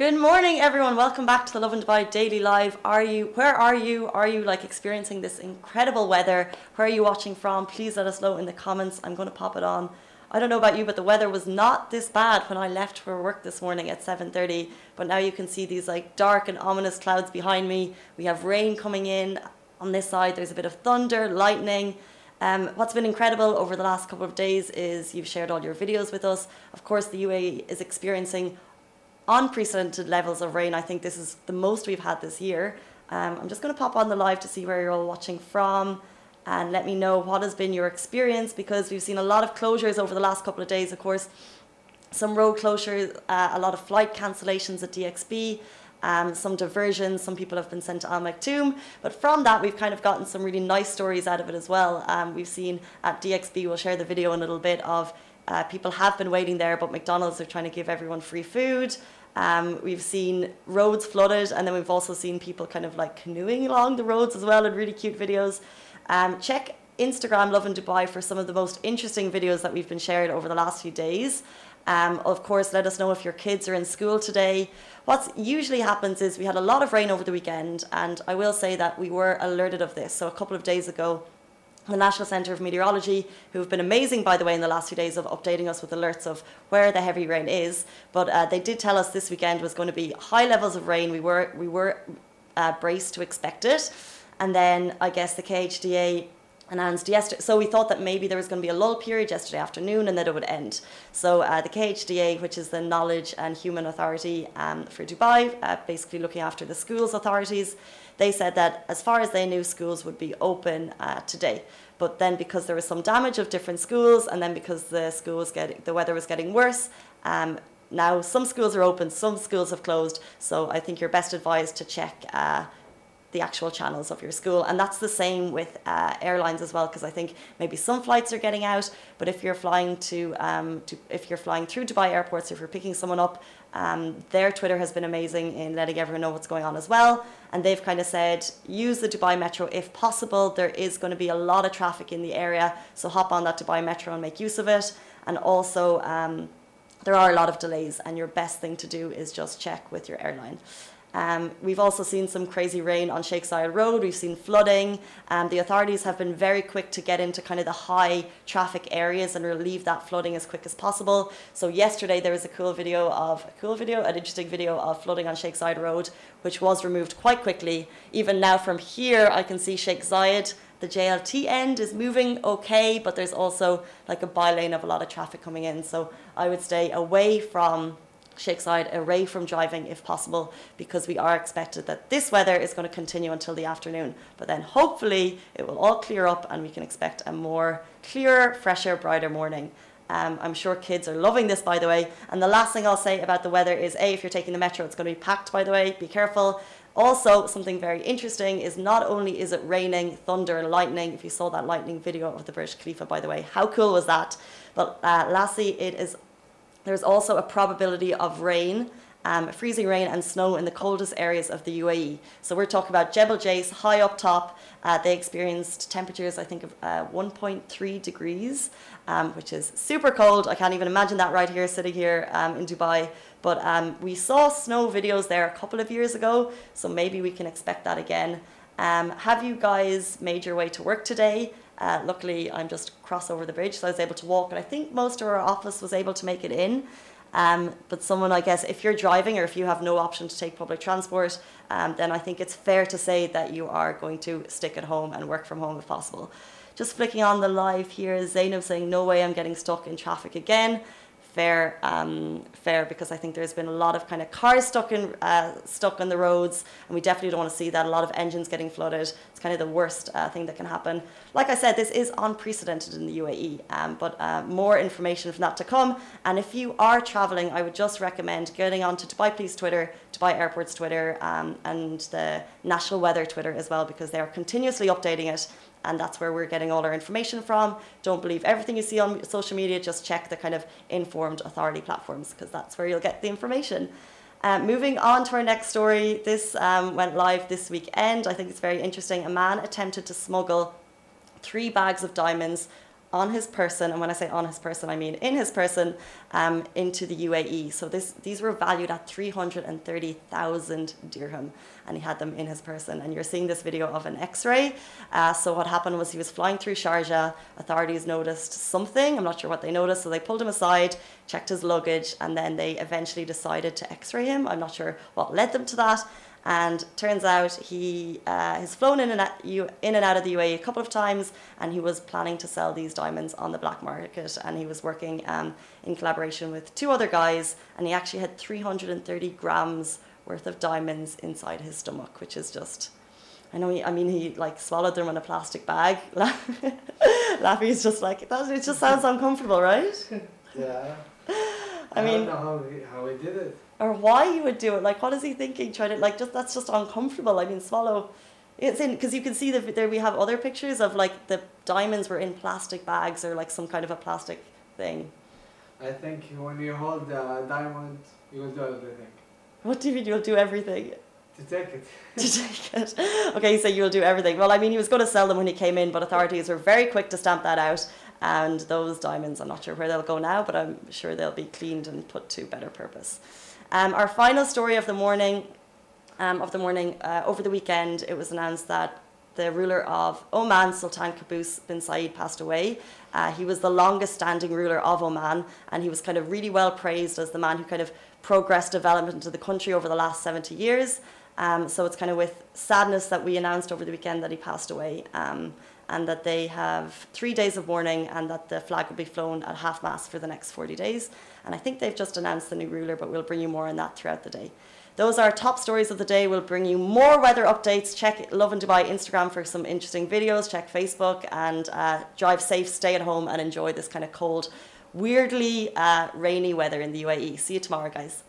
Good morning, everyone. Welcome back to the Lovin Dubai Daily Live. Are you? Where are you? Are you like experiencing this incredible weather? Where are you watching from? Please let us know in the comments. I'm going to pop it on. I don't know about you, but the weather was not this bad when I left for work this morning at 7:30. But now you can see these like dark and ominous clouds behind me. We have rain coming in on this side. There's a bit of thunder, lightning. Um, what's been incredible over the last couple of days is you've shared all your videos with us. Of course, the UAE is experiencing unprecedented levels of rain. I think this is the most we've had this year. Um, I'm just going to pop on the live to see where you're all watching from and let me know what has been your experience because we've seen a lot of closures over the last couple of days, of course. Some road closures, uh, a lot of flight cancellations at DXB, um, some diversions, some people have been sent to Al Maktoum. But from that, we've kind of gotten some really nice stories out of it as well. Um, we've seen at DXB, we'll share the video in a little bit of uh, people have been waiting there, but McDonald's are trying to give everyone free food. Um, we've seen roads flooded, and then we've also seen people kind of like canoeing along the roads as well in really cute videos. Um, check Instagram Lovin Dubai for some of the most interesting videos that we've been shared over the last few days. Um, of course, let us know if your kids are in school today. What usually happens is we had a lot of rain over the weekend, and I will say that we were alerted of this. So a couple of days ago, the National Centre of Meteorology, who have been amazing, by the way, in the last few days of updating us with alerts of where the heavy rain is. But uh, they did tell us this weekend was going to be high levels of rain. We were we were uh, braced to expect it, and then I guess the KHDA announced yesterday. So we thought that maybe there was going to be a lull period yesterday afternoon and that it would end. So uh, the KHDA, which is the Knowledge and Human Authority um, for Dubai, uh, basically looking after the schools authorities, they said that as far as they knew, schools would be open uh, today. But then because there was some damage of different schools, and then because the school was getting, the weather was getting worse, um, now some schools are open, some schools have closed. So I think you're best advised to check uh, the actual channels of your school. And that's the same with uh, airlines as well, because I think maybe some flights are getting out, but if you're flying to, um, to if you're flying through Dubai airports, if you're picking someone up, um, their Twitter has been amazing in letting everyone know what's going on as well. And they've kind of said, use the Dubai Metro if possible. There is going to be a lot of traffic in the area, so hop on that Dubai Metro and make use of it. And also, um, there are a lot of delays, and your best thing to do is just check with your airline. Um, we've also seen some crazy rain on Zayed Road. We've seen flooding. Um, the authorities have been very quick to get into kind of the high traffic areas and relieve that flooding as quick as possible. So yesterday there was a cool video of a cool video, an interesting video of flooding on Sheikh Zayed Road, which was removed quite quickly. Even now from here, I can see Sheikh Zayed. The JLT end is moving okay, but there's also like a bylane of a lot of traffic coming in. So I would stay away from Zayed away from driving if possible because we are expected that this weather is going to continue until the afternoon. But then hopefully it will all clear up and we can expect a more clearer, fresher, brighter morning. Um, I'm sure kids are loving this, by the way. And the last thing I'll say about the weather is A, if you're taking the metro, it's going to be packed, by the way. Be careful. Also, something very interesting is not only is it raining, thunder, and lightning. If you saw that lightning video of the Burj Khalifa, by the way, how cool was that? But uh, lastly, it is there's also a probability of rain, um, freezing rain and snow in the coldest areas of the UAE. So we're talking about Jebel Jais, high up top. Uh, they experienced temperatures, I think, of uh, 1.3 degrees, um, which is super cold. I can't even imagine that right here, sitting here um, in Dubai. But um, we saw snow videos there a couple of years ago, so maybe we can expect that again. Um, have you guys made your way to work today? Uh, luckily, I'm just cross over the bridge, so I was able to walk. And I think most of our office was able to make it in. Um, but someone, I guess, if you're driving or if you have no option to take public transport, um, then I think it's fair to say that you are going to stick at home and work from home if possible. Just flicking on the live here, Zainab saying, No way I'm getting stuck in traffic again fair, um, fair because I think there's been a lot of kind of cars stuck in uh, stuck on the roads, and we definitely don't want to see that. A lot of engines getting flooded. It's kind of the worst uh, thing that can happen. Like I said, this is unprecedented in the UAE, um, but uh, more information from that to come. And if you are traveling, I would just recommend getting onto Dubai Police Twitter, Dubai Airport's Twitter, um, and the National Weather Twitter as well, because they are continuously updating it and that's where we're getting all our information from. Don't believe everything you see on social media, just check the kind of informed authority platforms because that's where you'll get the information. Uh, moving on to our next story, this um, went live this weekend. I think it's very interesting. A man attempted to smuggle three bags of diamonds on his person, and when I say on his person, I mean in his person, um, into the UAE. So this, these were valued at 330,000 dirham, and he had them in his person. And you're seeing this video of an X-ray. Uh, so what happened was he was flying through Sharjah. Authorities noticed something. I'm not sure what they noticed, so they pulled him aside, checked his luggage, and then they eventually decided to X-ray him. I'm not sure what led them to that. And turns out he uh, has flown in and, out, in and out of the UAE a couple of times, and he was planning to sell these diamonds on the black market. And he was working um, in collaboration with two other guys, and he actually had 330 grams worth of diamonds inside his stomach, which is just. I know. He, I mean, he like swallowed them in a plastic bag. Laffy's just like that. It just sounds uncomfortable, right? Yeah. I mean, don't know how he, how he did it. or why he would do it. Like, what is he thinking? Trying to like just that's just uncomfortable. I mean, swallow. It's in because you can see that there we have other pictures of like the diamonds were in plastic bags or like some kind of a plastic thing. I think when you hold the diamond, you will do everything What do you mean you'll do everything to take it. to take it? Okay, so you'll do everything. Well, I mean, he was going to sell them when he came in, but authorities were very quick to stamp that out. And those diamonds, I'm not sure where they'll go now, but I'm sure they'll be cleaned and put to better purpose. Um, our final story of the morning, um, of the morning uh, over the weekend, it was announced that the ruler of Oman, Sultan Qaboos bin Said, passed away. Uh, he was the longest standing ruler of Oman, and he was kind of really well praised as the man who kind of progressed development into the country over the last 70 years. Um, so it's kind of with sadness that we announced over the weekend that he passed away. Um, and that they have three days of mourning and that the flag will be flown at half mast for the next 40 days. And I think they've just announced the new ruler, but we'll bring you more on that throughout the day. Those are our top stories of the day. We'll bring you more weather updates. Check Lovin Dubai Instagram for some interesting videos. Check Facebook and uh, drive safe, stay at home, and enjoy this kind of cold, weirdly uh, rainy weather in the UAE. See you tomorrow, guys.